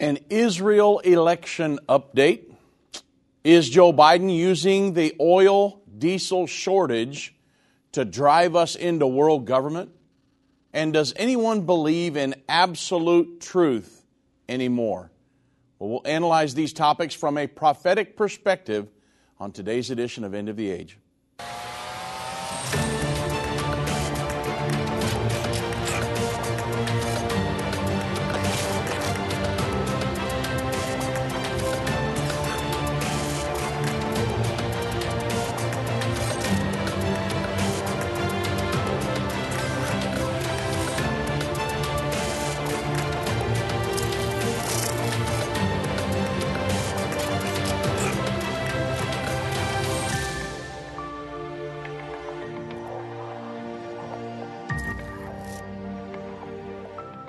An Israel election update. Is Joe Biden using the oil diesel shortage to drive us into world government? And does anyone believe in absolute truth anymore? Well, we'll analyze these topics from a prophetic perspective on today's edition of End of the Age.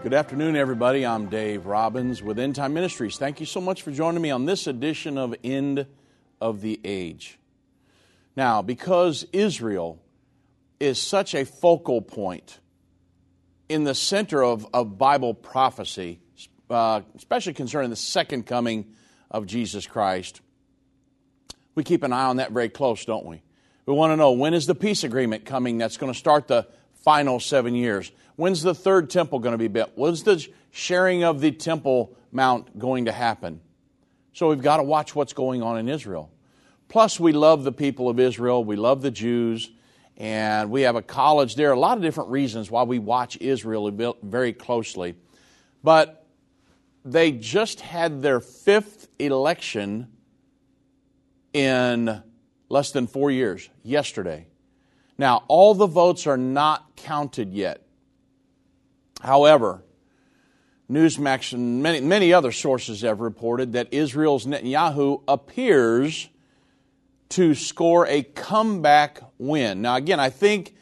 Good afternoon, everybody. I'm Dave Robbins with End Time Ministries. Thank you so much for joining me on this edition of End of the Age. Now, because Israel is such a focal point in the center of, of Bible prophecy, uh, especially concerning the second coming of Jesus Christ, we keep an eye on that very close, don't we? We want to know when is the peace agreement coming that's going to start the final seven years? When's the third temple going to be built? When's the sharing of the Temple Mount going to happen? So we've got to watch what's going on in Israel. Plus, we love the people of Israel, we love the Jews, and we have a college there. A lot of different reasons why we watch Israel very closely. But they just had their fifth election in less than four years, yesterday. Now, all the votes are not counted yet. However, Newsmax and many, many other sources have reported that Israel's Netanyahu appears to score a comeback win. Now, again, I think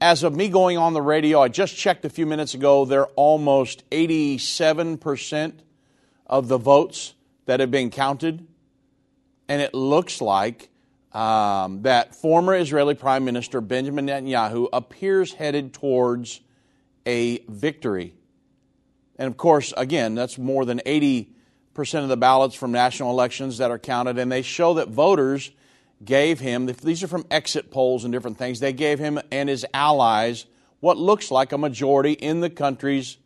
as of me going on the radio, I just checked a few minutes ago, they're almost 87% of the votes that have been counted. And it looks like um, that former Israeli Prime Minister Benjamin Netanyahu appears headed towards a victory. And of course, again, that's more than 80% of the ballots from national elections that are counted, and they show that voters gave him, these are from exit polls and different things, they gave him and his allies what looks like a majority in the country's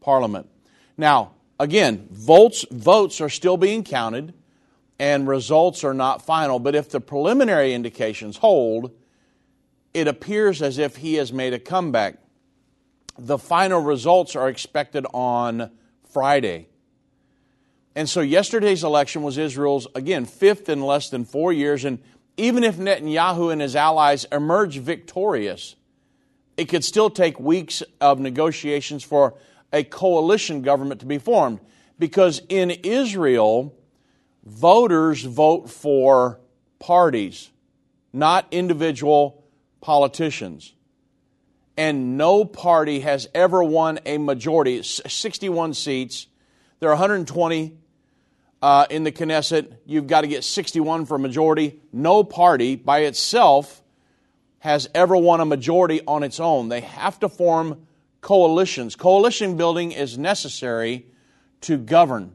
parliament. Now, again, votes, votes are still being counted and results are not final, but if the preliminary indications hold, it appears as if he has made a comeback the final results are expected on Friday. And so yesterday's election was Israel's, again, fifth in less than four years. And even if Netanyahu and his allies emerge victorious, it could still take weeks of negotiations for a coalition government to be formed. Because in Israel, voters vote for parties, not individual politicians and no party has ever won a majority. 61 seats. There are 120 uh, in the Knesset. You've got to get 61 for a majority. No party by itself has ever won a majority on its own. They have to form coalitions. Coalition building is necessary to govern.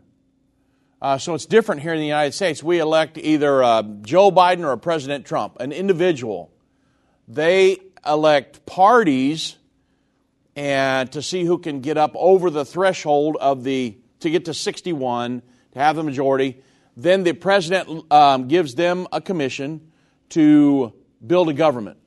Uh, so it's different here in the United States. We elect either uh, Joe Biden or President Trump, an individual. They elect parties and to see who can get up over the threshold of the to get to 61 to have the majority then the president um, gives them a commission to build a government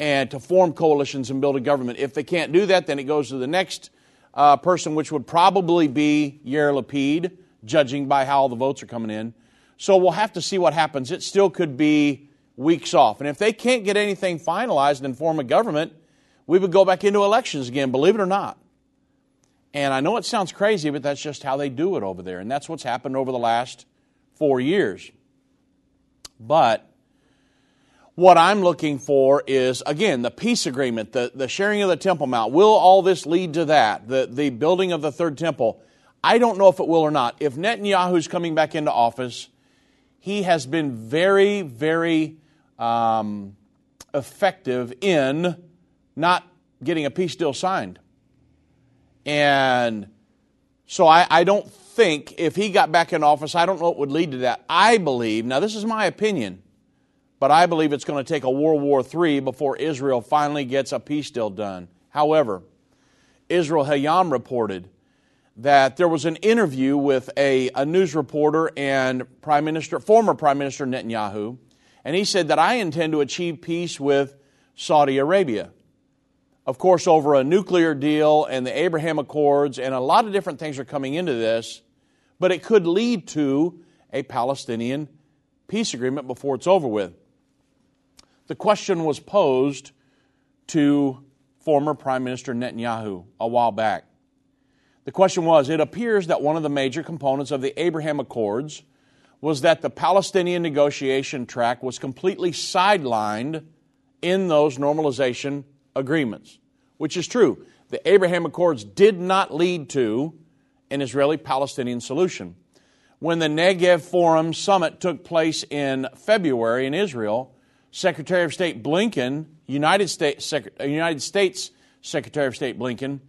and to form coalitions and build a government if they can't do that then it goes to the next uh, person which would probably be Yair Lapid judging by how all the votes are coming in so we'll have to see what happens it still could be weeks off. And if they can't get anything finalized and form a government, we would go back into elections again, believe it or not. And I know it sounds crazy, but that's just how they do it over there. And that's what's happened over the last four years. But what I'm looking for is, again, the peace agreement, the, the sharing of the Temple Mount. Will all this lead to that? The, the building of the third temple? I don't know if it will or not. If Netanyahu's coming back into office, he has been very, very um, effective in not getting a peace deal signed. And So I, I don't think if he got back in office, I don't know what would lead to that. I believe, now this is my opinion, but I believe it's going to take a World War III before Israel finally gets a peace deal done. However, Israel Hayom reported that there was an interview with a, a news reporter and Prime Minister, former Prime Minister Netanyahu, and he said that I intend to achieve peace with Saudi Arabia. Of course, over a nuclear deal and the Abraham Accords, and a lot of different things are coming into this, but it could lead to a Palestinian peace agreement before it's over with. The question was posed to former Prime Minister Netanyahu a while back. The question was It appears that one of the major components of the Abraham Accords was that the Palestinian negotiation track was completely sidelined in those normalization agreements, which is true. The Abraham Accords did not lead to an Israeli Palestinian solution. When the Negev Forum Summit took place in February in Israel, Secretary of State Blinken, United States, United States Secretary of State Blinken,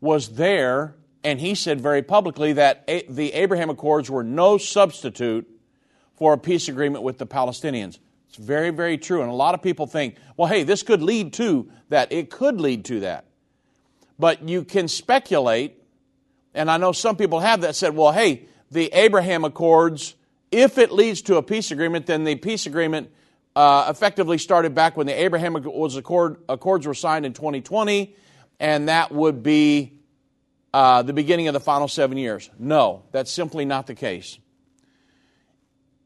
was there and he said very publicly that the Abraham Accords were no substitute for a peace agreement with the Palestinians. It's very, very true. And a lot of people think, well, hey, this could lead to that. It could lead to that. But you can speculate, and I know some people have that said, well, hey, the Abraham Accords, if it leads to a peace agreement, then the peace agreement uh, effectively started back when the Abraham Accord, Accords were signed in 2020, and that would be uh, the beginning of the final seven years. No, that's simply not the case.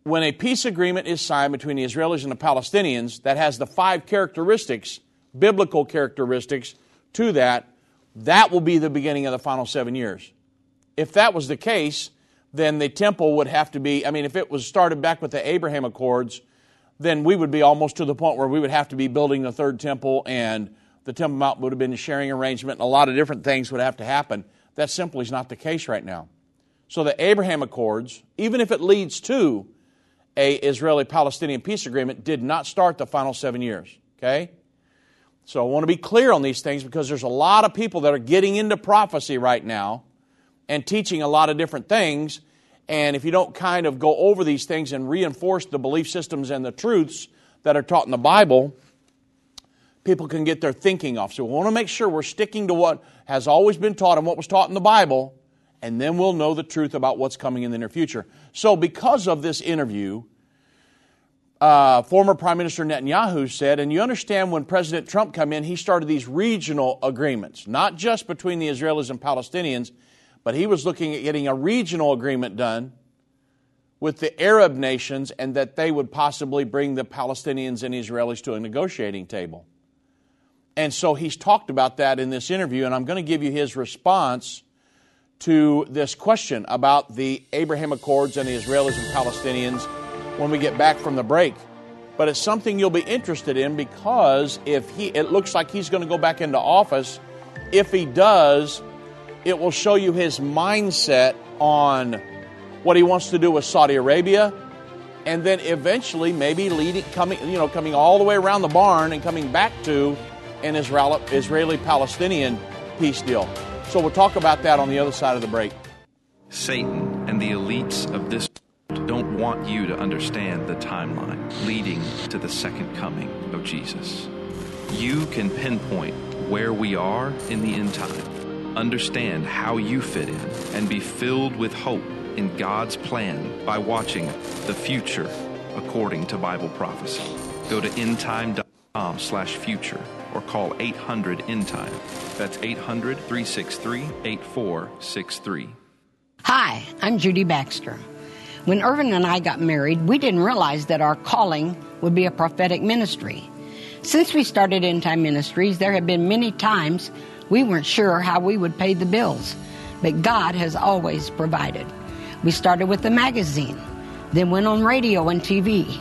When a peace agreement is signed between the Israelis and the Palestinians that has the five characteristics, biblical characteristics to that, that will be the beginning of the final seven years. If that was the case, then the temple would have to be, I mean, if it was started back with the Abraham Accords, then we would be almost to the point where we would have to be building the third temple and the Temple Mount would have been a sharing arrangement and a lot of different things would have to happen. That simply is not the case right now. So the Abraham Accords, even if it leads to a Israeli-Palestinian peace agreement, did not start the final seven years. Okay? So I want to be clear on these things because there's a lot of people that are getting into prophecy right now and teaching a lot of different things. And if you don't kind of go over these things and reinforce the belief systems and the truths that are taught in the Bible, people can get their thinking off. So we want to make sure we're sticking to what has always been taught and what was taught in the Bible, and then we'll know the truth about what's coming in the near future. So, because of this interview, uh, former Prime Minister Netanyahu said, and you understand when President Trump came in, he started these regional agreements, not just between the Israelis and Palestinians, but he was looking at getting a regional agreement done with the Arab nations and that they would possibly bring the Palestinians and Israelis to a negotiating table. And so he's talked about that in this interview, and I'm going to give you his response to this question about the Abraham Accords and the Israelis and Palestinians when we get back from the break. But it's something you'll be interested in because if he it looks like he's going to go back into office, if he does, it will show you his mindset on what he wants to do with Saudi Arabia and then eventually maybe leading coming you know coming all the way around the barn and coming back to an Israeli Palestinian peace deal. So we'll talk about that on the other side of the break. Satan and the elites of this don't want you to understand the timeline leading to the second coming of Jesus. You can pinpoint where we are in the end time, understand how you fit in, and be filled with hope in God's plan by watching the future according to Bible prophecy. Go to endtime.com slash future or call 800 End Time. That's 800 363 8463. Hi, I'm Judy Baxter. When Irvin and I got married, we didn't realize that our calling would be a prophetic ministry. Since we started End Time Ministries, there have been many times we weren't sure how we would pay the bills, but God has always provided. We started with a magazine, then went on radio and TV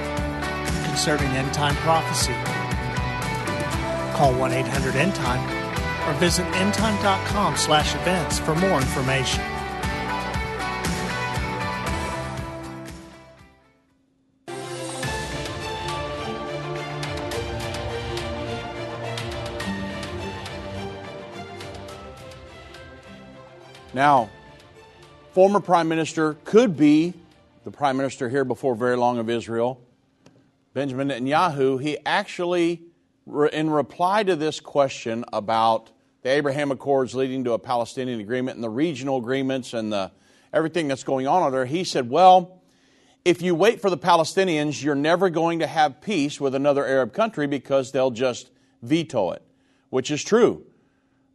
concerning end time prophecy. Call 1 800 End Time or visit endtime.com slash events for more information. Now, former prime minister could be the prime minister here before very long of Israel, Benjamin Netanyahu. He actually in reply to this question about the Abraham Accords leading to a Palestinian agreement and the regional agreements and the, everything that's going on there, he said, Well, if you wait for the Palestinians, you're never going to have peace with another Arab country because they'll just veto it, which is true.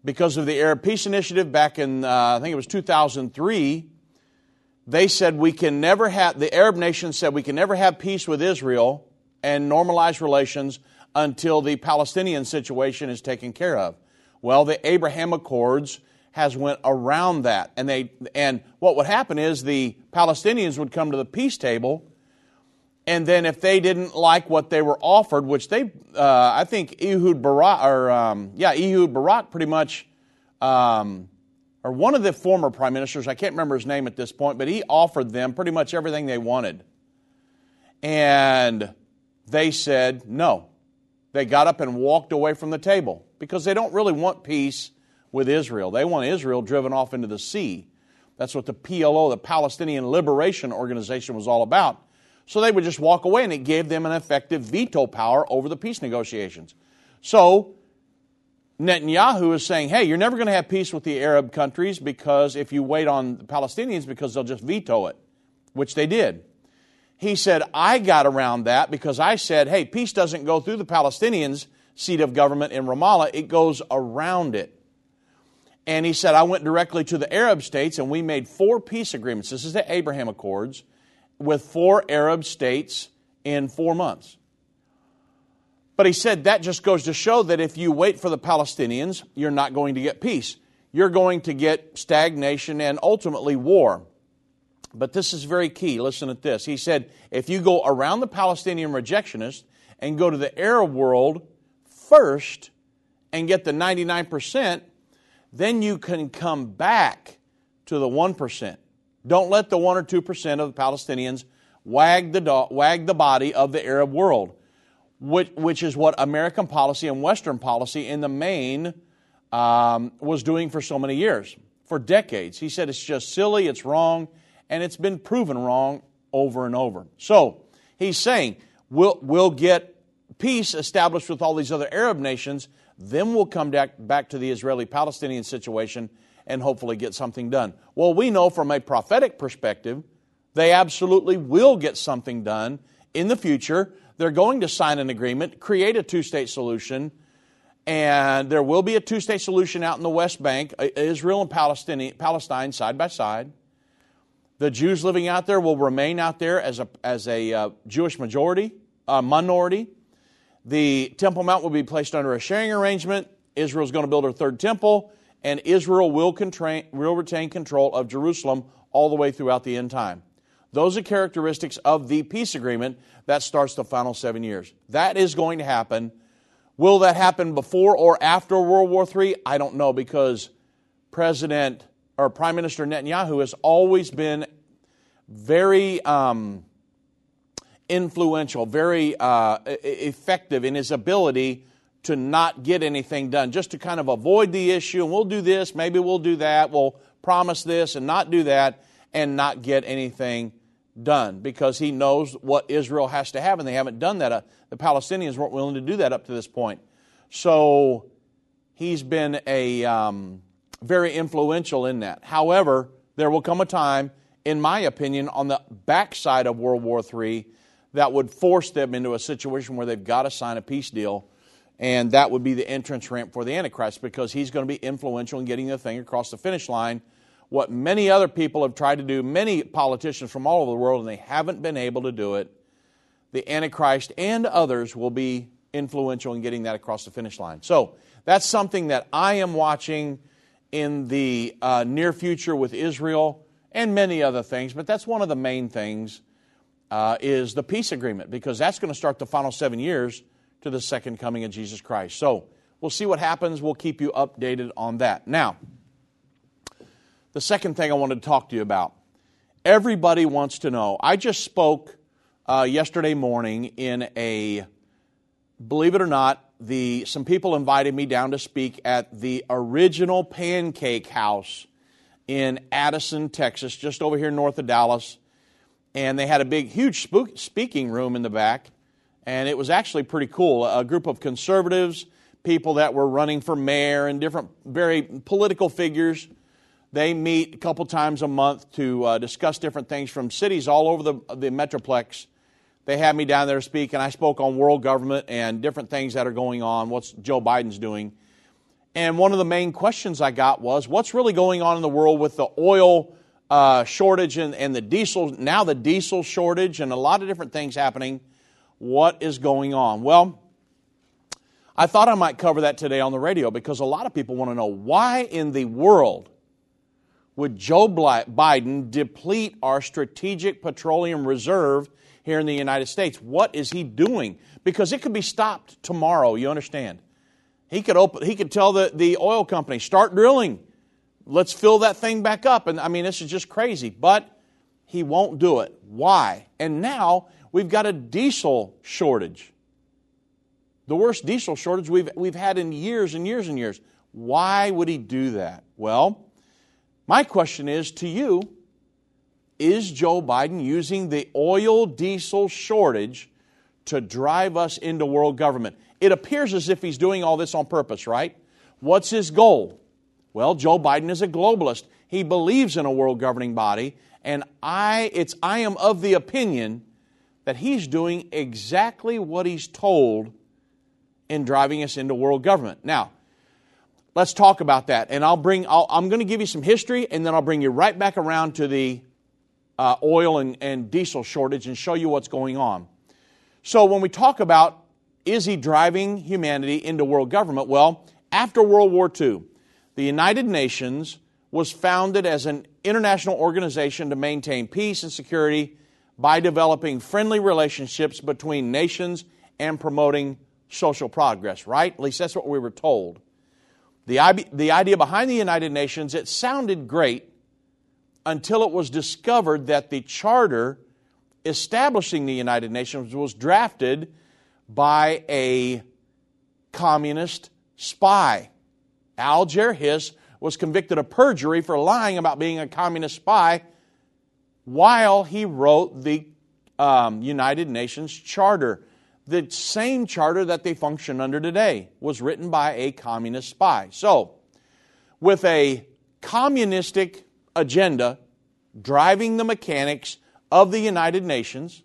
Because of the Arab Peace Initiative back in, uh, I think it was 2003, they said we can never have, the Arab nations said we can never have peace with Israel and normalize relations until the Palestinian situation is taken care of. Well, the Abraham Accords has went around that, and they and what would happen is the Palestinians would come to the peace table, and then if they didn't like what they were offered, which they, uh, I think Ehud Barak, or um, yeah, Ehud Barak, pretty much, um, or one of the former prime ministers, I can't remember his name at this point, but he offered them pretty much everything they wanted, and they said no they got up and walked away from the table because they don't really want peace with Israel. They want Israel driven off into the sea. That's what the PLO, the Palestinian Liberation Organization, was all about. So they would just walk away, and it gave them an effective veto power over the peace negotiations. So Netanyahu is saying, hey, you're never going to have peace with the Arab countries because if you wait on the Palestinians, because they'll just veto it, which they did. He said, I got around that because I said, hey, peace doesn't go through the Palestinians' seat of government in Ramallah, it goes around it. And he said, I went directly to the Arab states and we made four peace agreements. This is the Abraham Accords with four Arab states in four months. But he said that just goes to show that if you wait for the Palestinians, you're not going to get peace. You're going to get stagnation and ultimately war. But this is very key. Listen at this. He said, if you go around the Palestinian rejectionists and go to the Arab world first and get the 99%, then you can come back to the 1%. Don't let the 1 or 2% of the Palestinians wag the, do- wag the body of the Arab world, which, which is what American policy and Western policy in the main um, was doing for so many years, for decades. He said it's just silly, it's wrong, and it's been proven wrong over and over. So he's saying we'll, we'll get peace established with all these other Arab nations, then we'll come back, back to the Israeli Palestinian situation and hopefully get something done. Well, we know from a prophetic perspective, they absolutely will get something done in the future. They're going to sign an agreement, create a two state solution, and there will be a two state solution out in the West Bank, Israel and Palestine, Palestine side by side. The Jews living out there will remain out there as a, as a uh, Jewish majority, uh, minority. The Temple Mount will be placed under a sharing arrangement. Israel is going to build her third temple, and Israel will, contra- will retain control of Jerusalem all the way throughout the end time. Those are characteristics of the peace agreement that starts the final seven years. That is going to happen. Will that happen before or after World War III? I don't know because President or Prime Minister Netanyahu has always been very um, influential, very uh, effective in his ability to not get anything done, just to kind of avoid the issue. And we'll do this, maybe we'll do that, we'll promise this and not do that, and not get anything done because he knows what Israel has to have, and they haven't done that. Uh, the Palestinians weren't willing to do that up to this point. So he's been a. Um, very influential in that. However, there will come a time in my opinion, on the backside of World War III that would force them into a situation where they've got to sign a peace deal. And that would be the entrance ramp for the Antichrist because he's going to be influential in getting the thing across the finish line. What many other people have tried to do, many politicians from all over the world, and they haven't been able to do it, the Antichrist and others will be influential in getting that across the finish line. So that's something that I am watching in the uh, near future with Israel and many other things, but that's one of the main things uh, is the peace agreement because that's going to start the final seven years to the second coming of Jesus Christ. So we'll see what happens. We'll keep you updated on that. Now, the second thing I wanted to talk to you about everybody wants to know. I just spoke uh, yesterday morning in a, believe it or not, the some people invited me down to speak at the original Pancake House in Addison, Texas, just over here north of Dallas. And they had a big, huge speaking room in the back. And it was actually pretty cool. A group of conservatives, people that were running for mayor, and different, very political figures. They meet a couple times a month to uh, discuss different things from cities all over the, the Metroplex. They had me down there to speak, and I spoke on world government and different things that are going on, what's Joe Biden's doing. And one of the main questions I got was what's really going on in the world with the oil uh, shortage and, and the diesel, now the diesel shortage, and a lot of different things happening. What is going on? Well, I thought I might cover that today on the radio because a lot of people want to know why in the world would Joe Biden deplete our strategic petroleum reserve here in the United States? What is he doing? Because it could be stopped tomorrow, you understand? He could open he could tell the, the oil company, start drilling. Let's fill that thing back up. And I mean, this is just crazy. But he won't do it. Why? And now we've got a diesel shortage. The worst diesel shortage we've, we've had in years and years and years. Why would he do that? Well, my question is to you Is Joe Biden using the oil diesel shortage to drive us into world government? It appears as if he's doing all this on purpose, right? What's his goal? Well, Joe Biden is a globalist. He believes in a world governing body, and I it's I am of the opinion that he's doing exactly what he's told in driving us into world government. Now, let's talk about that, and I'll bring i am going to give you some history, and then I'll bring you right back around to the uh, oil and, and diesel shortage and show you what's going on. So, when we talk about is he driving humanity into world government? Well, after World War II, the United Nations was founded as an international organization to maintain peace and security by developing friendly relationships between nations and promoting social progress, right? At least that's what we were told. The, the idea behind the United Nations, it sounded great until it was discovered that the charter establishing the United Nations was drafted by a communist spy. Alger Hiss was convicted of perjury for lying about being a communist spy while he wrote the um, United Nations Charter. The same charter that they function under today was written by a communist spy. So, with a communistic agenda driving the mechanics of the United Nations,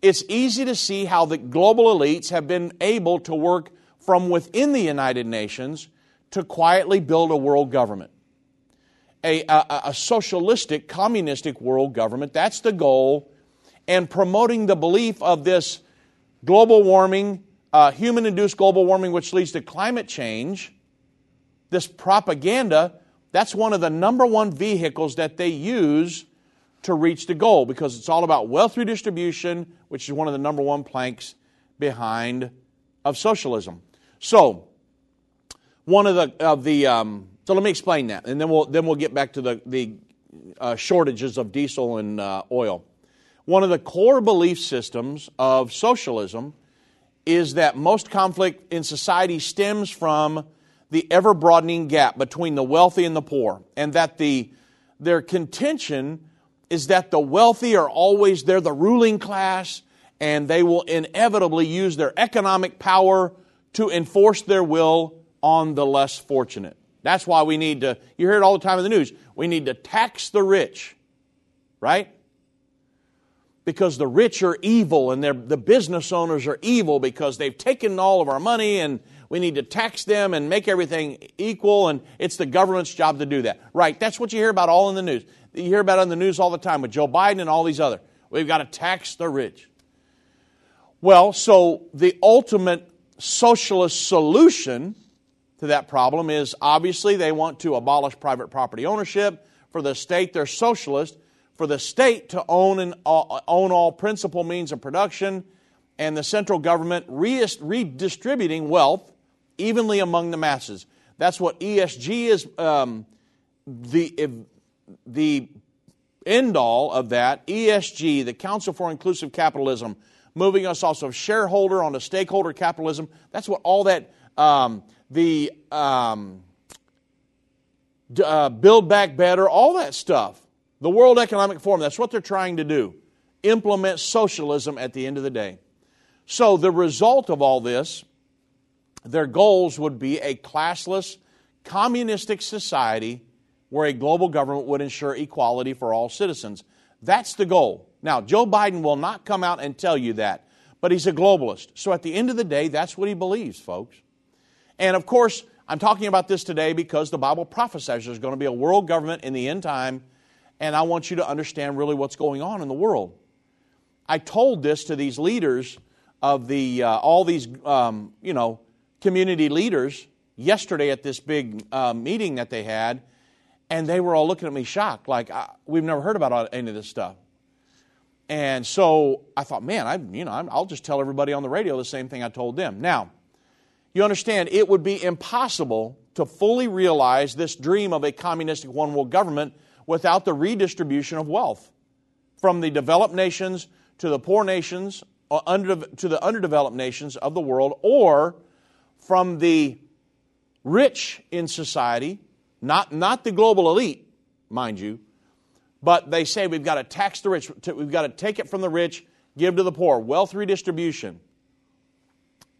it's easy to see how the global elites have been able to work from within the United Nations to quietly build a world government. A, a, a, socialistic, communistic world government. That's the goal. And promoting the belief of this global warming, uh, human induced global warming, which leads to climate change, this propaganda, that's one of the number one vehicles that they use to reach the goal because it's all about wealth redistribution, which is one of the number one planks behind of socialism. So, one of the of the um, so let me explain that, and then we'll then we'll get back to the the uh, shortages of diesel and uh, oil. One of the core belief systems of socialism is that most conflict in society stems from the ever broadening gap between the wealthy and the poor, and that the their contention is that the wealthy are always, they're the ruling class, and they will inevitably use their economic power to enforce their will on the less fortunate. That's why we need to, you hear it all the time in the news, we need to tax the rich. right? Because the rich are evil and the business owners are evil because they've taken all of our money and we need to tax them and make everything equal, and it's the government's job to do that. Right, that's what you hear about all in the news. You hear about it on the news all the time with Joe Biden and all these other. We've got to tax the rich. Well, so the ultimate socialist solution to that problem is obviously they want to abolish private property ownership. For the state, they're socialist. For the state to own, and, own all principal means of production, and the central government redistributing wealth evenly among the masses. That's what ESG is. Um, the the end all of that. ESG, the Council for Inclusive Capitalism, moving us also shareholder onto stakeholder capitalism. That's what all that um, the um, uh, build back better, all that stuff. The World Economic Forum. That's what they're trying to do. Implement socialism at the end of the day. So the result of all this their goals would be a classless, communistic society where a global government would ensure equality for all citizens. That's the goal. Now, Joe Biden will not come out and tell you that, but he's a globalist. So at the end of the day, that's what he believes, folks. And of course, I'm talking about this today because the Bible prophesies there's going to be a world government in the end time, and I want you to understand really what's going on in the world. I told this to these leaders of the uh, all these um, you know community leaders yesterday at this big uh, meeting that they had, and they were all looking at me shocked, like we've never heard about any of this stuff. And so I thought, man, I you know I'll just tell everybody on the radio the same thing I told them. Now, you understand, it would be impossible to fully realize this dream of a communistic one world government without the redistribution of wealth from the developed nations to the poor nations, uh, under, to the underdeveloped nations of the world, or from the rich in society, not, not the global elite, mind you, but they say we've got to tax the rich, we've got to take it from the rich, give to the poor, wealth redistribution.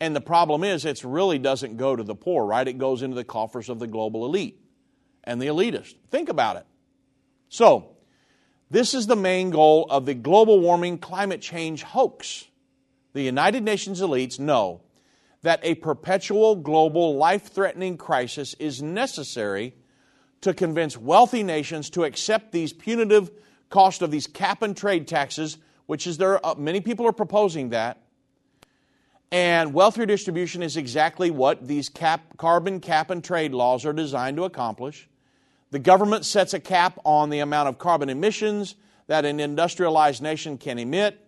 And the problem is, it really doesn't go to the poor, right? It goes into the coffers of the global elite and the elitist. Think about it. So, this is the main goal of the global warming climate change hoax. The United Nations elites know that a perpetual global life threatening crisis is necessary to convince wealthy nations to accept these punitive cost of these cap and trade taxes, which is there, uh, many people are proposing that. And wealth redistribution is exactly what these cap, carbon cap and trade laws are designed to accomplish. The government sets a cap on the amount of carbon emissions that an industrialized nation can emit.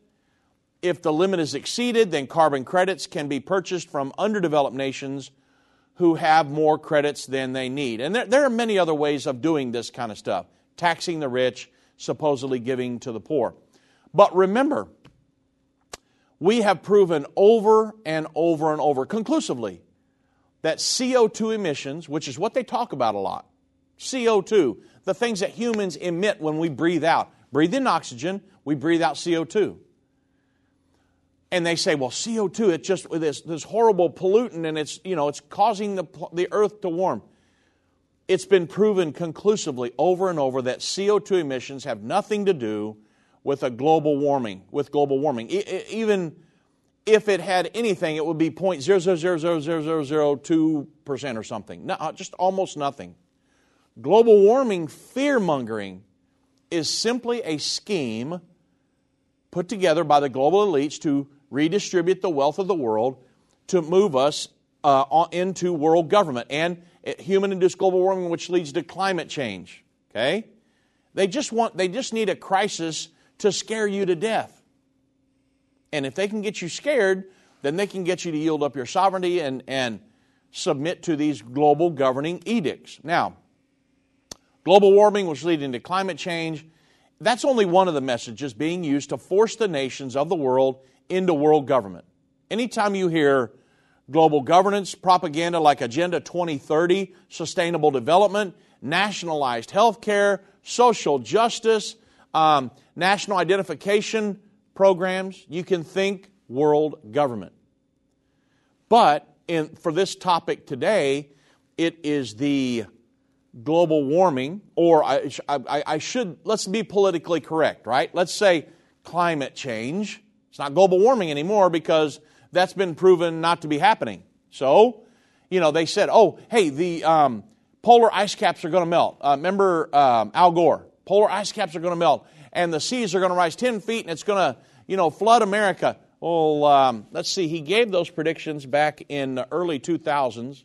If the limit is exceeded, then carbon credits can be purchased from underdeveloped nations who have more credits than they need. And there, there, are many other ways of doing this kind of stuff taxing the rich, supposedly giving to the poor. But remember, we have proven over and over and over conclusively that CO2 emissions, which is what they talk about a lot, CO2, the things that humans emit when we breathe out, breathe in oxygen, we breathe out CO2 and they say, well, CO2, it's just this, this horrible pollutant and it's, you know, it's causing the, the earth to warm. It's been proven conclusively over and over that CO2 emissions have nothing to do with a global warming, with global warming. even if it had anything, it would be 0.0000002% or something. No, just almost nothing. Global warming fear mongering is simply a scheme put together by the global elites to redistribute the wealth of the world to move us uh, into world government and human induced global warming, which leads to climate change. Okay? They just want, they just need a crisis to scare you to death. And if they can get you scared, then they can get you to yield up your sovereignty and, and submit to these global governing edicts. Now, global warming was leading to climate change. That's only one of the messages being used to force the nations of the world into world government. Anytime you hear global governance propaganda like Agenda 2030, sustainable development, nationalized health care, social justice, um, national identification programs, you can think world government. But in, for this topic today, it is the global warming, or I, I, I, should, let's be politically correct, right? Let's say climate change. It's not global warming anymore because that's been proven not to be happening. So, you know, they said, oh, hey, the um, polar ice caps are going to melt. Uh, remember um, Al Gore? Polar ice caps are going to melt, and the seas are going to rise 10 feet, and it's going to, you know, flood America. Well, um, let's see, he gave those predictions back in the early 2000s,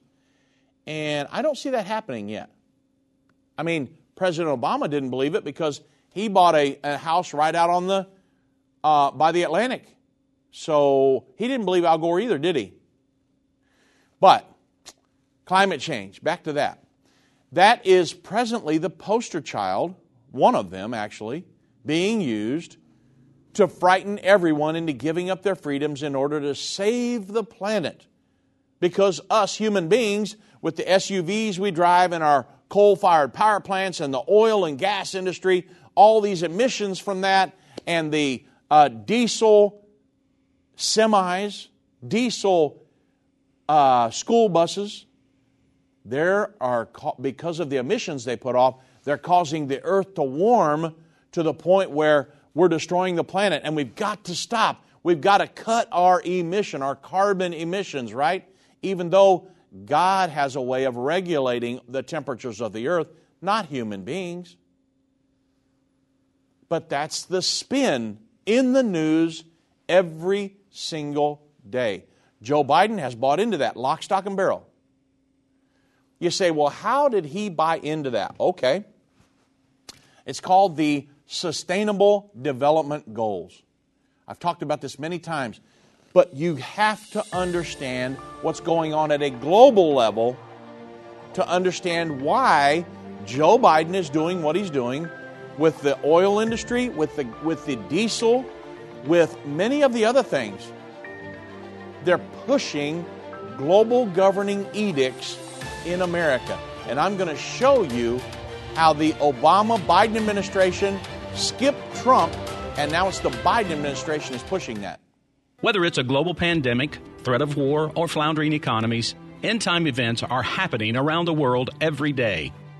and I don't see that happening yet. I mean, President Obama didn't believe it because he bought a, a house right out on the uh, by the Atlantic. So he didn't believe Al Gore either, did he? But climate change, back to that. That is presently the poster child, one of them actually, being used to frighten everyone into giving up their freedoms in order to save the planet. Because us human beings, with the SUVs we drive and our coal fired power plants and the oil and gas industry, all these emissions from that, and the uh, diesel semis, diesel uh, school buses, there are because of the emissions they put off, they're causing the earth to warm to the point where we're destroying the planet, and we've got to stop. We've got to cut our emission, our carbon emissions, right? Even though God has a way of regulating the temperatures of the earth, not human beings. But that's the spin in the news every single day. Joe Biden has bought into that, lock, stock, and barrel. You say, well, how did he buy into that? Okay. It's called the Sustainable Development Goals. I've talked about this many times, but you have to understand what's going on at a global level to understand why Joe Biden is doing what he's doing with the oil industry, with the, with the diesel, with many of the other things. They're pushing global governing edicts in America. And I'm going to show you how the Obama Biden administration skipped Trump, and now it's the Biden administration is pushing that. Whether it's a global pandemic, threat of war, or floundering economies, end time events are happening around the world every day.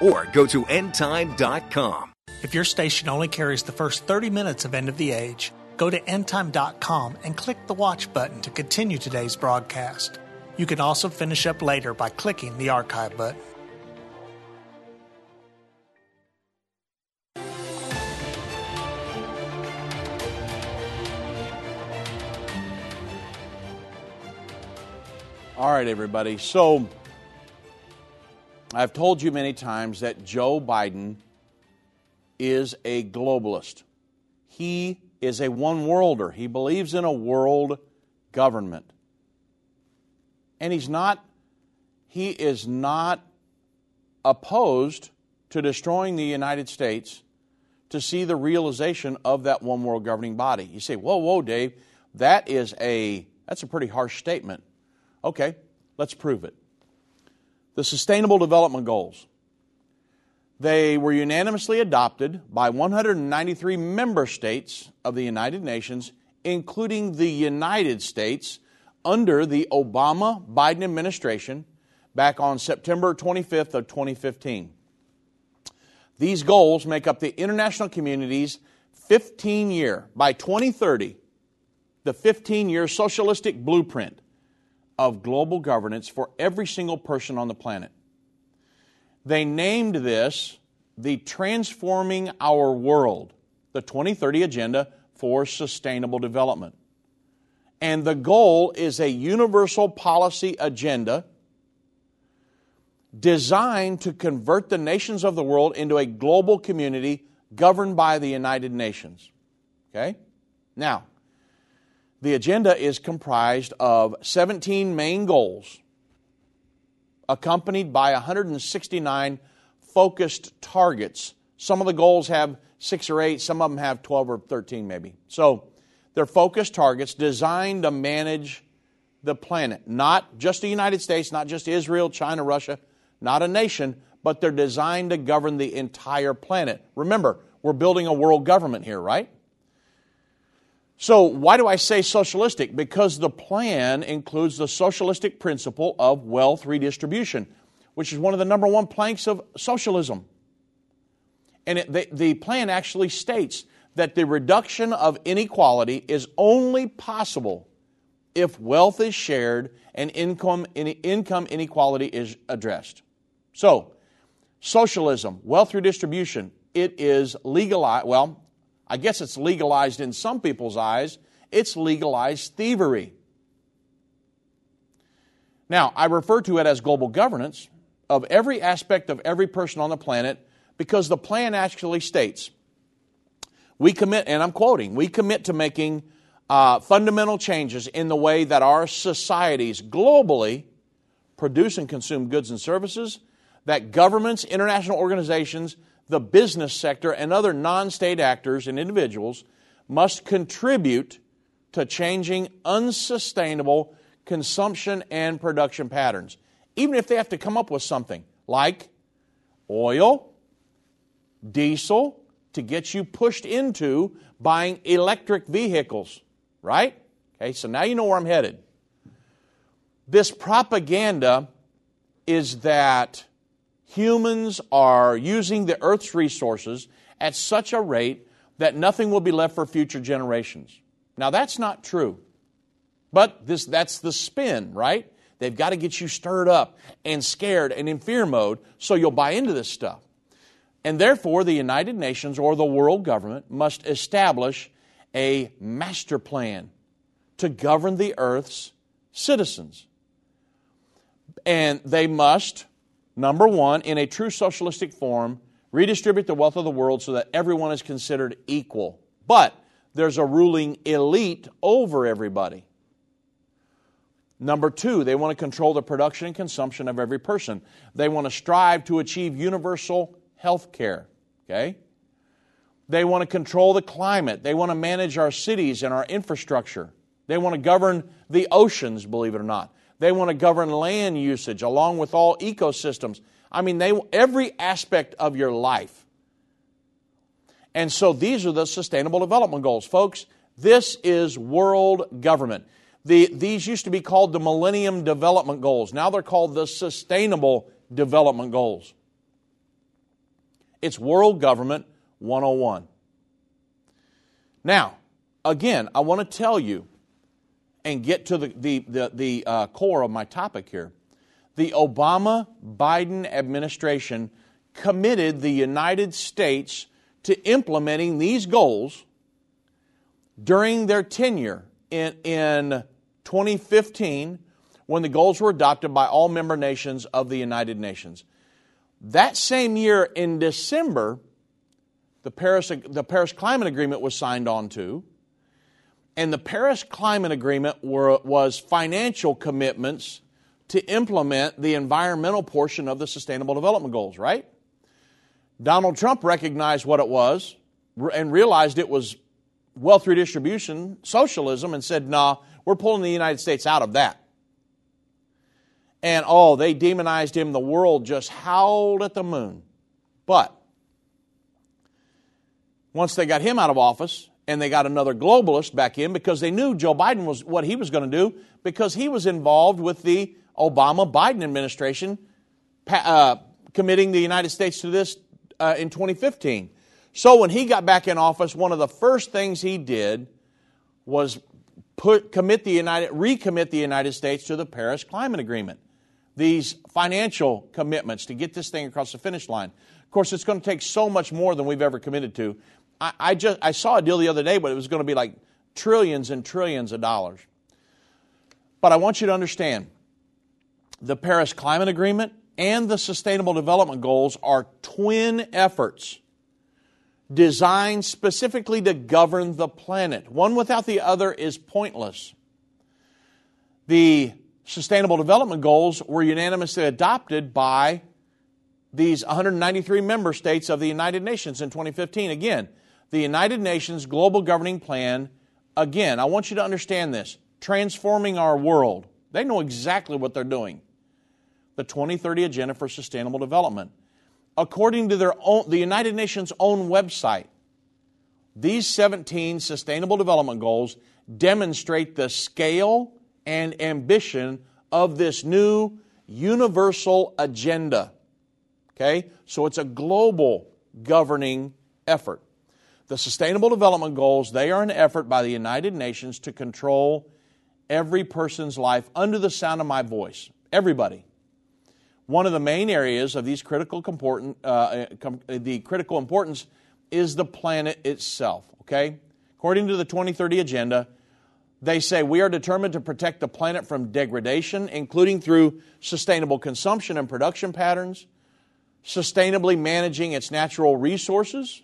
or go to endtime.com. If your station only carries the first 30 minutes of End of the Age, go to endtime.com and click the watch button to continue today's broadcast. You can also finish up later by clicking the archive button. All right, everybody. So, I've told you many times that Joe Biden is a globalist. He is a one worlder. He believes in a world government. And he's not he is not opposed to destroying the United States to see the realization of that one world governing body. You say, "Whoa, whoa, Dave, that is a that's a pretty harsh statement." Okay, let's prove it the Sustainable Development Goals. They were unanimously adopted by 193 member states of the United Nations, including the United States, under the Obama Biden administration back on September 25th of 2015. These goals make up the international community's 15 year, by 2030, the 15 year socialistic blueprint of global governance for every single person on the planet. They named this the Transforming Our World, the 2030 Agenda for Sustainable Development. And the goal is a universal policy agenda designed to convert the nations of the world into a global community governed by the United Nations. Okay? Now, the agenda is comprised of 17 main goals, accompanied by 169 focused targets. Some of the goals have six or eight, some of them have 12 or 13, maybe. So they're focused targets designed to manage the planet, not just the United States, not just Israel, China, Russia, not a nation, but they're designed to govern the entire planet. Remember, we're building a world government here, right? So, why do I say socialistic? Because the plan includes the socialistic principle of wealth redistribution, which is one of the number one planks of socialism. And it, the, the plan actually states that the reduction of inequality is only possible if wealth is shared and income, income inequality is addressed. So, socialism, wealth redistribution, it is legalized. Well, I guess it's legalized in some people's eyes. It's legalized thievery. Now, I refer to it as global governance of every aspect of every person on the planet because the plan actually states we commit, and I'm quoting, we commit to making uh, fundamental changes in the way that our societies globally produce and consume goods and services that governments, international organizations, the business sector, and other non state actors and individuals must contribute to changing unsustainable consumption and production patterns, even if they have to come up with something like oil, diesel, to get you pushed into buying electric vehicles, right? Okay, so now you know where I'm headed. This propaganda is that humans are using the earth's resources at such a rate that nothing will be left for future generations. Now, that's not true. But this, that's the spin, right? They've got to get you stirred up and scared and in fear mode so you'll buy into this stuff. And therefore, the United Nations or the world government must establish a master plan to govern the earth's citizens. And they must Number one, in a true socialistic form, redistribute the wealth of the world so that everyone is considered equal. But there's a ruling elite over everybody. Number two, they want to control the production and consumption of every person. They want to strive to achieve universal health care. Okay? They want to control the climate. They want to manage our cities and our infrastructure. They want to govern the oceans, believe it or not. They want to govern land usage along with all ecosystems. I mean, they, every aspect of your life. And so these are the Sustainable Development Goals. Folks, this is world government. The, these used to be called the Millennium Development Goals. Now they're called the Sustainable Development Goals. It's World Government 101. Now, again, I want to tell you and get to the, the, the, the uh, core of my topic here. The Obama Biden administration committed the United States to implementing these goals during their tenure in, in 2015 when the goals were adopted by all member nations of the United Nations. That same year in December, the Paris, the Paris Climate Agreement was signed on to. And the Paris Climate Agreement were, was financial commitments to implement the environmental portion of the Sustainable Development Goals, right? Donald Trump recognized what it was and realized it was wealth redistribution, socialism, and said, nah, we're pulling the United States out of that. And oh, they demonized him. The world just howled at the moon. But once they got him out of office, and they got another globalist back in because they knew Joe Biden was what he was going to do because he was involved with the Obama Biden administration uh, committing the United States to this uh, in 2015. So when he got back in office, one of the first things he did was put commit the United recommit the United States to the Paris Climate Agreement. These financial commitments to get this thing across the finish line. Of course, it's going to take so much more than we've ever committed to. I, I just I saw a deal the other day, but it was going to be like trillions and trillions of dollars. But I want you to understand the Paris Climate Agreement and the Sustainable Development Goals are twin efforts designed specifically to govern the planet. One without the other is pointless. The Sustainable Development Goals were unanimously adopted by these 193 member states of the United Nations in 2015. Again, the United Nations Global Governing Plan, again, I want you to understand this transforming our world. They know exactly what they're doing. The 2030 Agenda for Sustainable Development. According to their own, the United Nations' own website, these 17 Sustainable Development Goals demonstrate the scale and ambition of this new universal agenda. Okay? So it's a global governing effort. The Sustainable Development Goals, they are an effort by the United Nations to control every person's life under the sound of my voice. Everybody. One of the main areas of these critical important, uh, com- the critical importance is the planet itself. Okay, according to the 2030 agenda, they say we are determined to protect the planet from degradation, including through sustainable consumption and production patterns, sustainably managing its natural resources,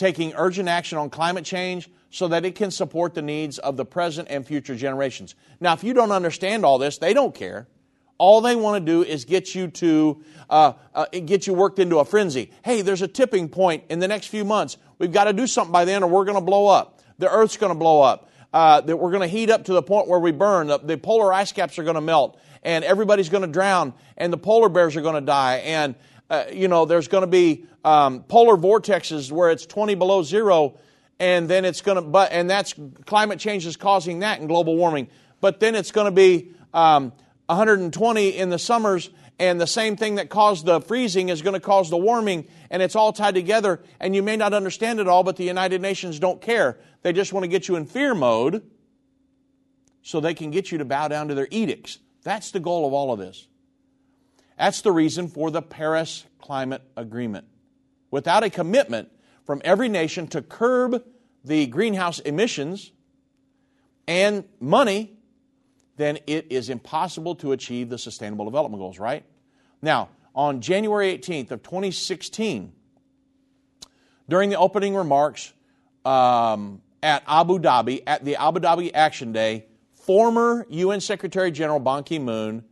taking urgent action on climate change so that it can support the needs of the present and future generations. Now, if you don't understand all this, they don't care. All they want to do is get you to uh, uh, get you worked into a frenzy. Hey, there's a tipping point in the next few months. We've got to do something by then, or we're going to blow up. The Earth's going to blow up. Uh, that we're going to heat up to the point where we burn. The, the polar ice caps are going to melt, and everybody's going to drown, and the polar bears are going to die, and uh, you know, there's going to be um, polar vortexes where it's 20 below zero, and then it's going to, but, and that's climate change is causing that and global warming. But then it's going to be um, 120 in the summers, and the same thing that caused the freezing is going to cause the warming, and it's all tied together. And you may not understand it all, but the United Nations don't care. They just want to get you in fear mode so they can get you to bow down to their edicts. That's the goal of all of this. That's the reason for the Paris Climate Agreement. Without a commitment from every nation to curb the greenhouse emissions and money, then it is impossible to achieve the Sustainable Development Goals, right? Now, on January 18th of 2016, during the opening remarks um, at Abu Dhabi, at the Abu Dhabi Action Day, former UN Secretary General Ban Ki moon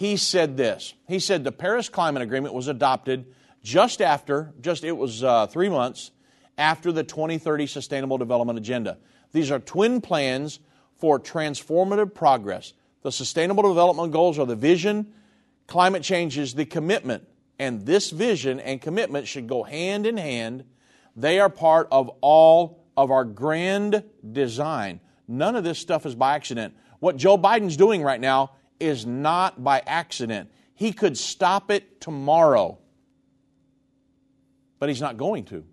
he said this. He said the Paris Climate Agreement was adopted just after, just it was uh, three months after the 2030 Sustainable Development Agenda. These are twin plans for transformative progress. The Sustainable Development Goals are the vision, climate change is the commitment. And this vision and commitment should go hand in hand. They are part of all of our grand design. None of this stuff is by accident. What Joe Biden's doing right now is not by accident. He could stop it tomorrow, but he's not going to.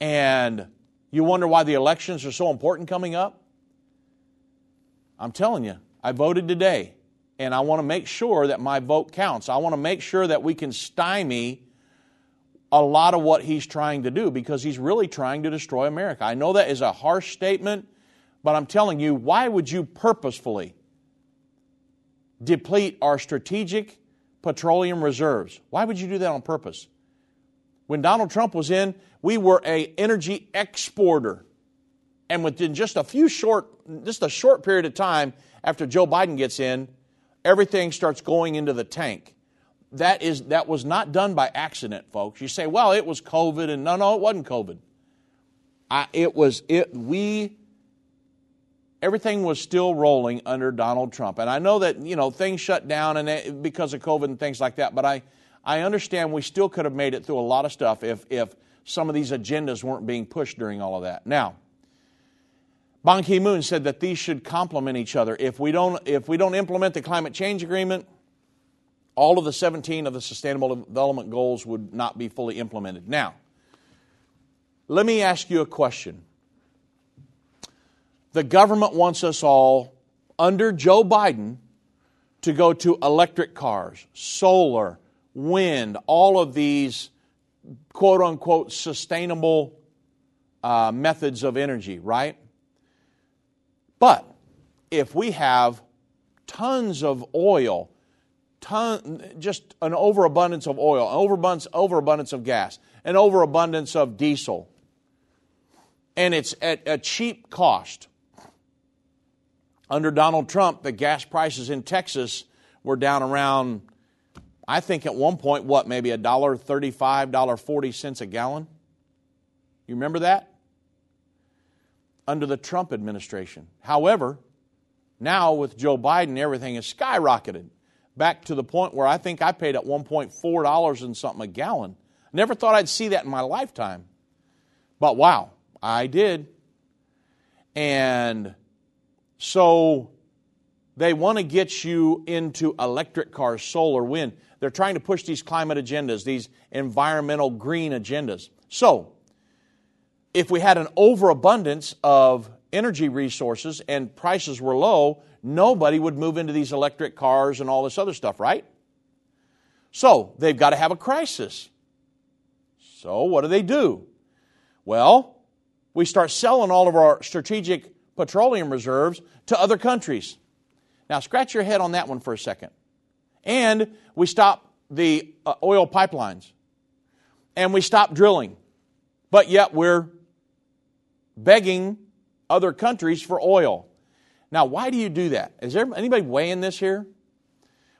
And you wonder why the elections are so important coming up? I'm telling you, I voted today, and I want to make sure that my vote counts. I want to make sure that we can stymie a lot of what he's trying to do because he's really trying to destroy America. I know that is a harsh statement, but I'm telling you, why would you purposefully deplete our strategic petroleum reserves. Why would you do that on purpose? When Donald Trump was in, we were a energy exporter. And within just a few short, just a short period of time after Joe Biden gets in, everything starts going into the tank. That is that was not done by accident, folks. You say, well, it was COVID, and no, no, it wasn't COVID. I, it was it. We everything was still rolling under Donald Trump. And I know that, you know, things shut down and it, because of COVID and things like that, but I, I understand we still could have made it through a lot of stuff if, if some of these agendas weren't being pushed during all of that. Now, Ban Ki-moon said that these should complement each other. If we don't, if we don't implement the climate change agreement, all of the 17 of the Sustainable Development Goals would not be fully implemented. Now, let me ask you a question. The government wants us all, under Joe Biden, to go to electric cars, solar, wind, all of these quote unquote sustainable uh, methods of energy, right? But if we have tons of oil, ton, just an overabundance of oil, an overabundance, overabundance of gas, an overabundance of diesel, and it's at a cheap cost. Under Donald Trump, the gas prices in Texas were down around, I think at one point, what, maybe a dollar thirty-five, dollar forty cents a gallon? You remember that? under the Trump administration. However, now with Joe Biden, everything has skyrocketed back to the point where I think I paid at one point four dollars and something a gallon. Never thought I'd see that in my lifetime. But wow, I did. And so they want to get you into electric cars, solar, wind. They're trying to push these climate agendas, these environmental green agendas. So, if we had an overabundance of energy resources and prices were low, nobody would move into these electric cars and all this other stuff, right? So they've got to have a crisis. So what do they do? Well, we start selling all of our strategic petroleum reserves to other countries. Now, scratch your head on that one for a second. And we stop the uh, oil pipelines. And we stop drilling. But yet we're begging other countries for oil. Now, why do you do that? Is there anybody weighing this here?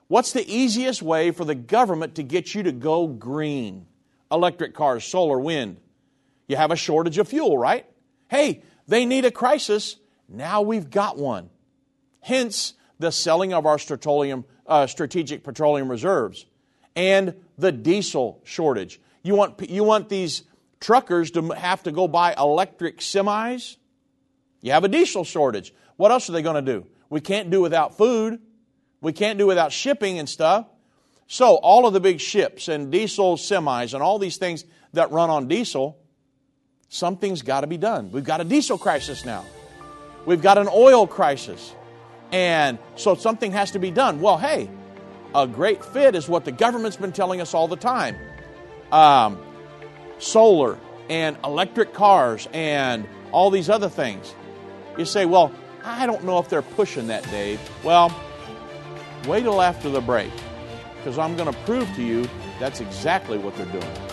What's the easiest way for the government to get you to go green? Electric cars, solar, wind. You have a shortage of fuel, right? Hey, they need a crisis. Now we've got one. Hence the selling of our petroleum, uh, strategic petroleum reserves and the diesel shortage. You want, you want these truckers to have to go buy electric semis. You have a diesel shortage. What else are they going to do? We can't do without food. We can't do without shipping and stuff. So, all of the big ships and diesel semis and all these things that run on diesel, something's got to be done. We've got a diesel crisis now. We've got an oil crisis. And so something has to be done. Well, hey, a great fit is what the government's been telling us all the time. Um, solar and electric cars and all these other things. You say, well, I don't know if they're pushing that, Dave. Well, wait till after the break because I'm going to prove to you that's exactly what they're doing.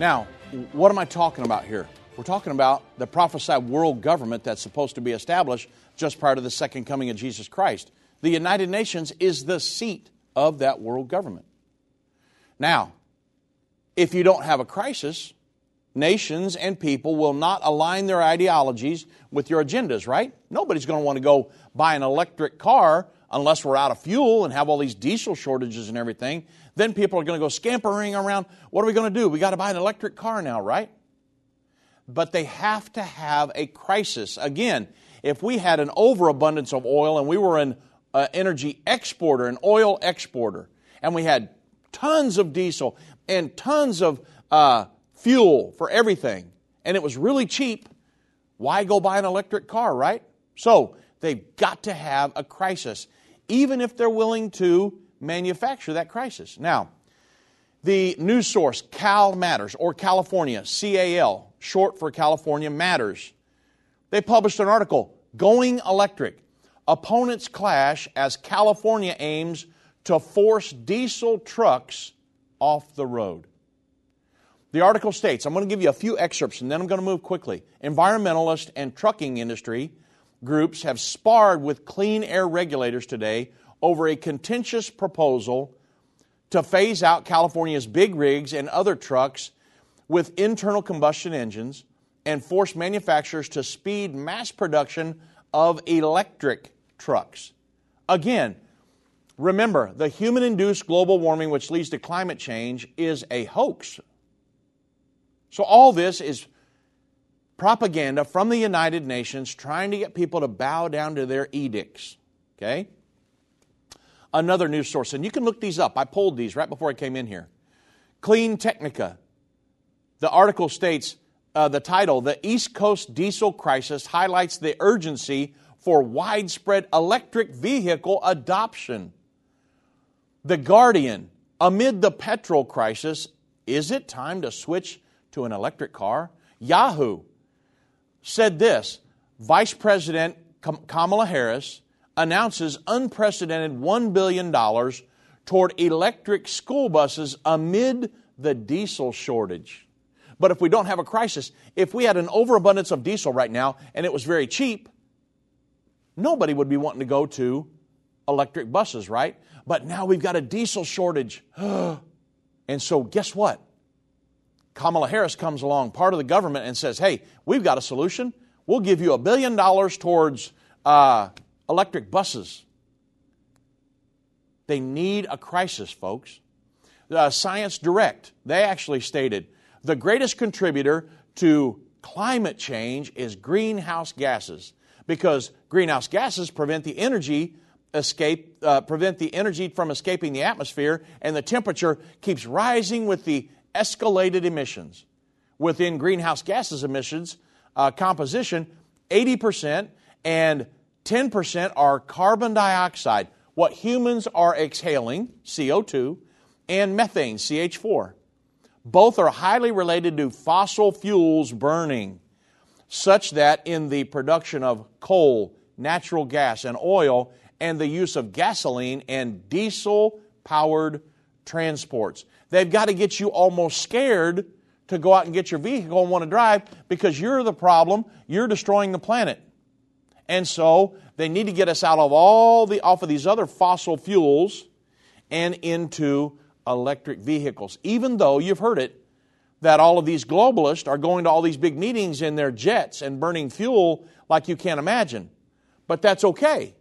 Now, what am I talking about here? We're talking about the prophesied world government that's supposed to be established just prior to the second coming of Jesus Christ. The United Nations is the seat of that world government. Now, if you don't have a crisis, nations and people will not align their ideologies with your agendas, right? Nobody's going to want to go buy an electric car unless we're out of fuel and have all these diesel shortages and everything. Then people are going to go scampering around. What are we going to do? We got to buy an electric car now, right? But they have to have a crisis. Again, if we had an overabundance of oil and we were an uh, energy exporter, an oil exporter, and we had tons of diesel and tons of uh, fuel for everything, and it was really cheap, why go buy an electric car, right? So they've got to have a crisis, even if they're willing to manufacture that crisis. Now, the news source, Cal Matters, or California, CAL, short for California Matters, they published an article, Going Electric. Opponents clash as California aims to force diesel trucks off the road. The article states, I'm going to give you a few excerpts and then I'm going to move quickly. Environmentalist and trucking industry groups have sparred with clean air regulators today over a contentious proposal to phase out California's big rigs and other trucks with internal combustion engines and force manufacturers to speed mass production of electric trucks. Again, remember, the human induced global warming, which leads to climate change, is a hoax. So, all this is propaganda from the United Nations trying to get people to bow down to their edicts. Okay? Another news source, and you can look these up. I pulled these right before I came in here. Clean Technica. The article states uh, the title The East Coast Diesel Crisis highlights the urgency for widespread electric vehicle adoption. The Guardian, amid the petrol crisis, is it time to switch to an electric car? Yahoo said this Vice President Kamala Harris announces unprecedented $1 billion toward electric school buses amid the diesel shortage. But if we don't have a crisis, if we had an overabundance of diesel right now and it was very cheap, nobody would be wanting to go to electric buses, right? But now we've got a diesel shortage. and so, guess what? Kamala Harris comes along, part of the government, and says, hey, we've got a solution. We'll give you a billion dollars towards uh, electric buses. They need a crisis, folks. Uh, Science Direct, they actually stated the greatest contributor to climate change is greenhouse gases because greenhouse gases prevent the energy escape uh, prevent the energy from escaping the atmosphere and the temperature keeps rising with the escalated emissions within greenhouse gases emissions uh, composition 80% and 10% are carbon dioxide what humans are exhaling CO2 and methane CH4 both are highly related to fossil fuels burning, such that in the production of coal, natural gas, and oil, and the use of gasoline and diesel powered transports. They've got to get you almost scared to go out and get your vehicle and want to drive because you're the problem, you're destroying the planet. And so they need to get us out of all the off of these other fossil fuels and into electric vehicles, even though you've heard it that all of these globalists are going to all these big meetings in their jets and burning fuel like you can't imagine. But that's okay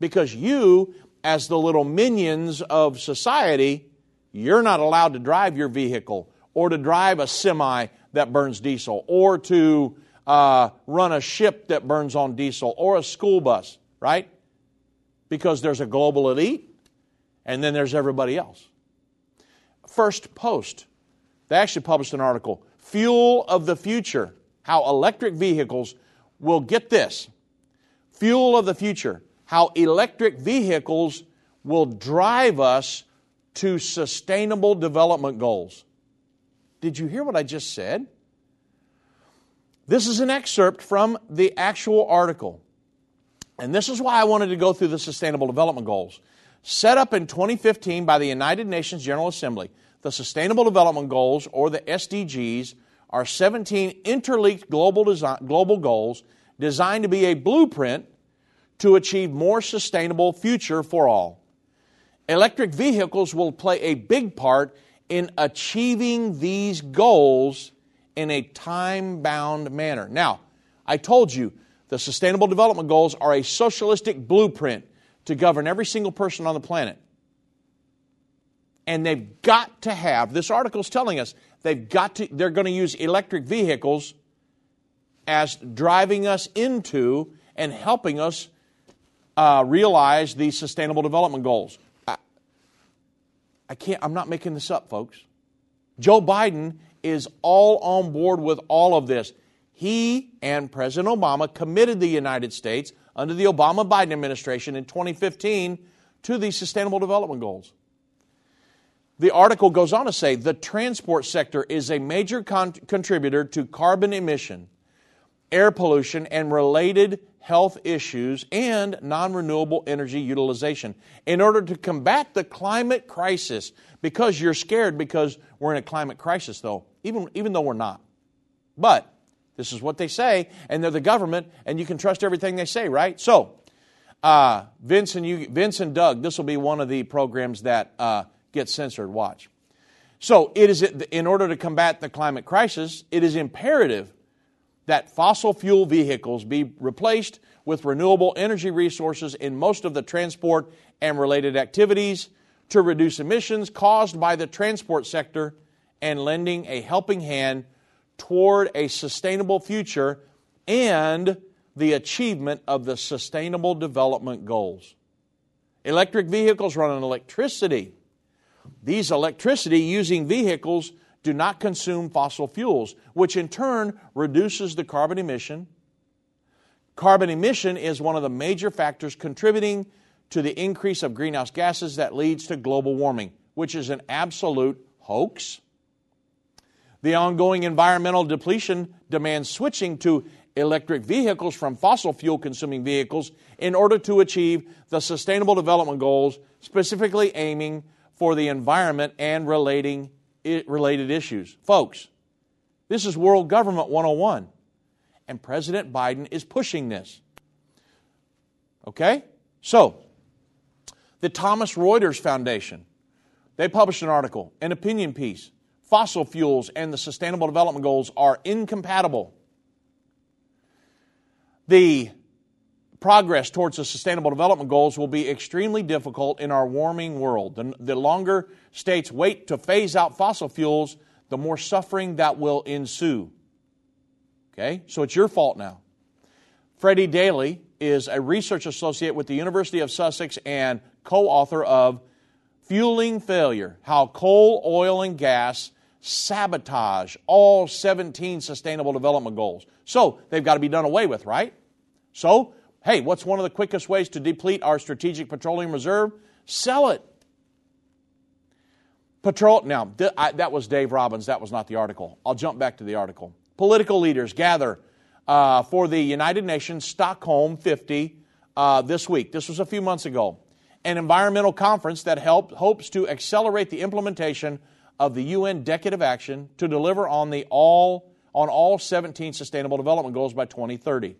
because you, as the little minions of society, you're not allowed to drive your vehicle or to drive a semi that burns diesel or to uh, run a ship that burns on diesel or a school bus, right? Because there's a global elite and then there's everybody else. First Post. They actually published an article, Fuel of the Future How Electric Vehicles Will Get This. Fuel of the Future How Electric Vehicles Will Drive Us to Sustainable Development Goals. Did you hear what I just said? This is an excerpt from the actual article. And this is why I wanted to go through the Sustainable Development Goals set up in 2015 by the United Nations General Assembly. The Sustainable Development Goals, or the SDGs, are 17 interlinked global, design, global goals designed to be a blueprint to achieve more sustainable future for all. Electric vehicles will play a big part in achieving these goals in a time bound manner. Now, I told you the Sustainable Development Goals are a socialistic blueprint to govern every single person on the planet. And they've got to have, this article is telling us, they've got to, they're going to use electric vehicles as driving us into and helping us uh, realize these sustainable development goals. I, I can't, I'm not making this up, folks. Joe Biden is all on board with all of this. He and President Obama committed the United States under the Obama Biden administration in 2015 to the Sustainable Development Goals. The article goes on to say the transport sector is a major con- contributor to carbon emission, air pollution, and related health issues and non renewable energy utilization. In order to combat the climate crisis, because you're scared because we're in a climate crisis, though, even, even though we're not. But this is what they say, and they're the government, and you can trust everything they say, right? So, uh, Vince, and you, Vince and Doug, this will be one of the programs that uh, gets censored. Watch. So, it is in order to combat the climate crisis, it is imperative that fossil fuel vehicles be replaced with renewable energy resources in most of the transport and related activities to reduce emissions caused by the transport sector and lending a helping hand toward a sustainable future and the achievement of the Sustainable Development Goals. Electric vehicles run on electricity. These electricity using vehicles do not consume fossil fuels, which in turn reduces the carbon emission. Carbon emission is one of the major factors contributing to the increase of greenhouse gases that leads to global warming, which is an absolute hoax. The ongoing environmental depletion demands switching to electric vehicles from fossil fuel consuming vehicles in order to achieve the Sustainable Development Goals, specifically aiming for the environment and relating, related issues. Folks, this is World Government 101, and President Biden is pushing this. Okay? So, the Thomson Reuters Foundation, they published an article, an opinion piece fossil fuels and the Sustainable Development Goals are incompatible. The progress towards the Sustainable Development Goals will be extremely difficult in our warming world. The, the longer states wait to phase out fossil fuels, the more suffering that will ensue. Okay? So it's your fault now. Freddie Daley is a research associate with the University of Sussex and co author of Fueling Failure How Coal, Oil, and Gas sabotage all 17 Sustainable Development Goals. So they've got to be done away with, right? So, hey, what's one of the quickest ways to deplete our strategic petroleum reserve? Sell it. Patrol. Now, th- I, that was Dave Robbins. That was not the article. I'll jump back to the article. Political leaders gather uh, for the United Nations Stockholm 50 uh, this week. This was a few months ago. An environmental conference that hopes to accelerate the implementation of the UN Decade of Action to deliver on, the all, on all 17 Sustainable Development Goals by 2030.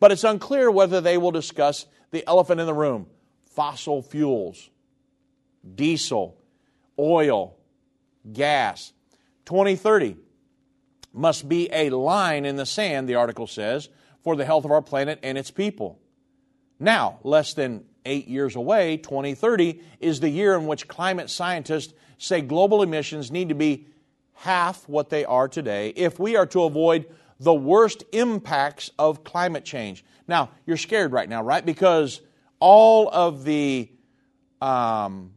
But it's unclear whether they will discuss the elephant in the room fossil fuels, diesel, oil, gas. 2030 must be a line in the sand, the article says, for the health of our planet and its people. Now, less than eight years away, 2030 is the year in which climate scientists say global emissions need to be half what they are today if we are to avoid the worst impacts of climate change. Now, you're scared right now, right? Because all of the um,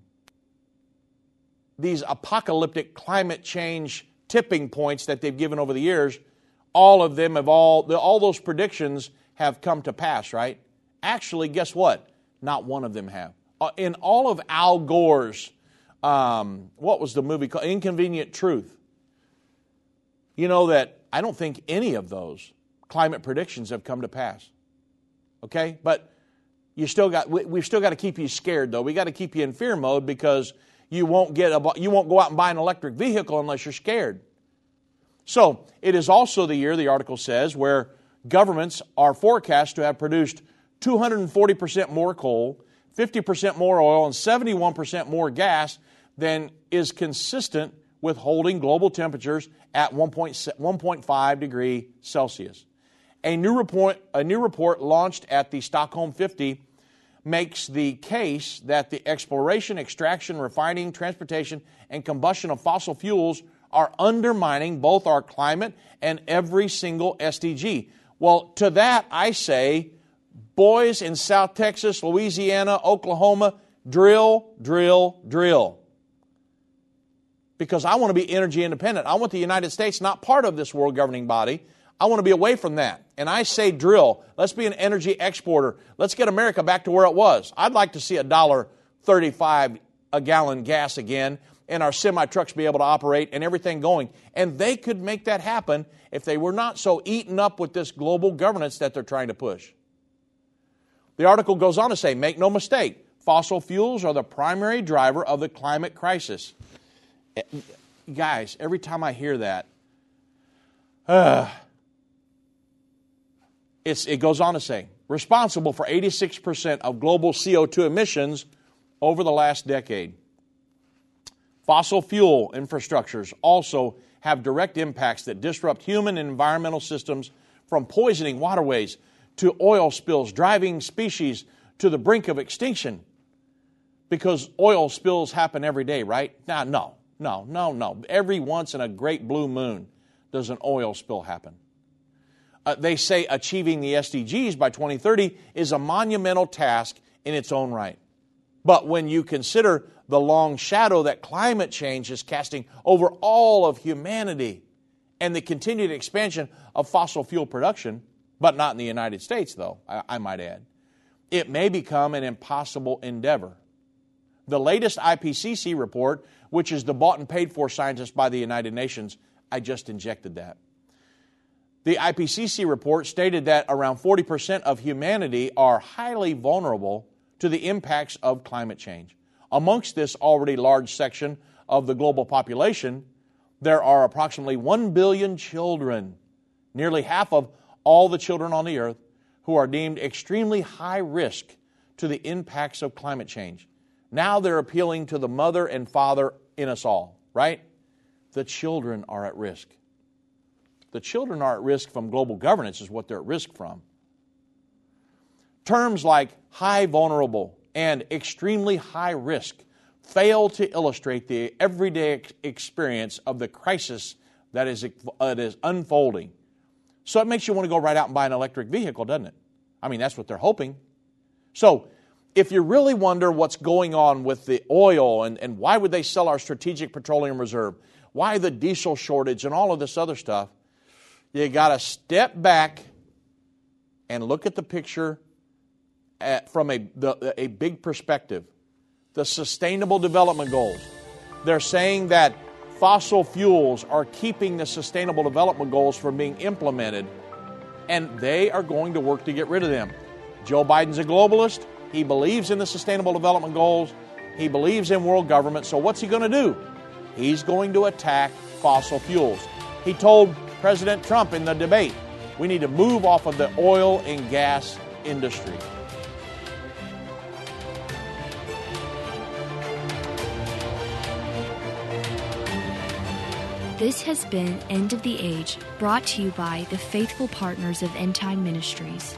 these apocalyptic climate change tipping points that they've given over the years, all of them have all all those predictions have come to pass, right? Actually, guess what? Not one of them have. Uh, in all of Al Gore's um, what was the movie called? Inconvenient Truth. You know that I don't think any of those climate predictions have come to pass. Okay? But you still got we, we've still got to keep you scared though. We got to keep you in fear mode because you won't get a, you won't go out and buy an electric vehicle unless you're scared. So, it is also the year the article says where governments are forecast to have produced 240% more coal, 50% more oil and 71% more gas than is consistent with holding global temperatures at 1.5 degree Celsius. A new, report, a new report launched at the Stockholm 50 makes the case that the exploration, extraction, refining, transportation, and combustion of fossil fuels are undermining both our climate and every single SDG. Well, to that I say, Boys in South Texas, Louisiana, Oklahoma, drill, drill, drill. Because I want to be energy independent. I want the United States not part of this world governing body. I want to be away from that. And I say drill. Let's be an energy exporter. Let's get America back to where it was. I'd like to see a dollar 35 a gallon gas again and our semi trucks be able to operate and everything going. And they could make that happen if they were not so eaten up with this global governance that they're trying to push. The article goes on to say make no mistake, fossil fuels are the primary driver of the climate crisis. Guys, every time I hear that, uh, it goes on to say responsible for 86% of global CO2 emissions over the last decade. Fossil fuel infrastructures also have direct impacts that disrupt human and environmental systems from poisoning waterways to oil spills, driving species to the brink of extinction. Because oil spills happen every day, right? Nah, no, no, no, no. Every once in a great blue moon does an oil spill happen. Uh, they say achieving the SDGs by 2030 is a monumental task in its own right. But when you consider the long shadow that climate change is casting over all of humanity and the continued expansion of fossil fuel production, but not in the United States, though, I, I might add, it may become an impossible endeavor. The latest IPCC report, which is the bought and paid for scientist by the United Nations, I just injected that. The IPCC report stated that around 40% of humanity are highly vulnerable to the impacts of climate change. Amongst this already large section of the global population, there are approximately 1 billion children, nearly half of all the children on the earth, who are deemed extremely high risk to the impacts of climate change. Now they're appealing to the mother and father in us all, right? The children are at risk. The children are at risk from global governance, is what they're at risk from. Terms like high vulnerable and extremely high risk fail to illustrate the everyday experience of the crisis that is, is unfolding. So it makes you want to go right out and buy an electric vehicle, doesn't it? I mean, that's what they're hoping. So, if you really wonder what's going on with the oil and, and why would they sell our strategic petroleum reserve, why the diesel shortage and all of this other stuff, you got to step back and look at the picture at, from a, the, a big perspective. The Sustainable Development Goals. They're saying that fossil fuels are keeping the Sustainable Development Goals from being implemented, and they are going to work to get rid of them. Joe Biden's a globalist. He believes in the Sustainable Development Goals. He believes in world government. So, what's he going to do? He's going to attack fossil fuels. He told President Trump in the debate we need to move off of the oil and gas industry. This has been End of the Age, brought to you by the faithful partners of End Time Ministries.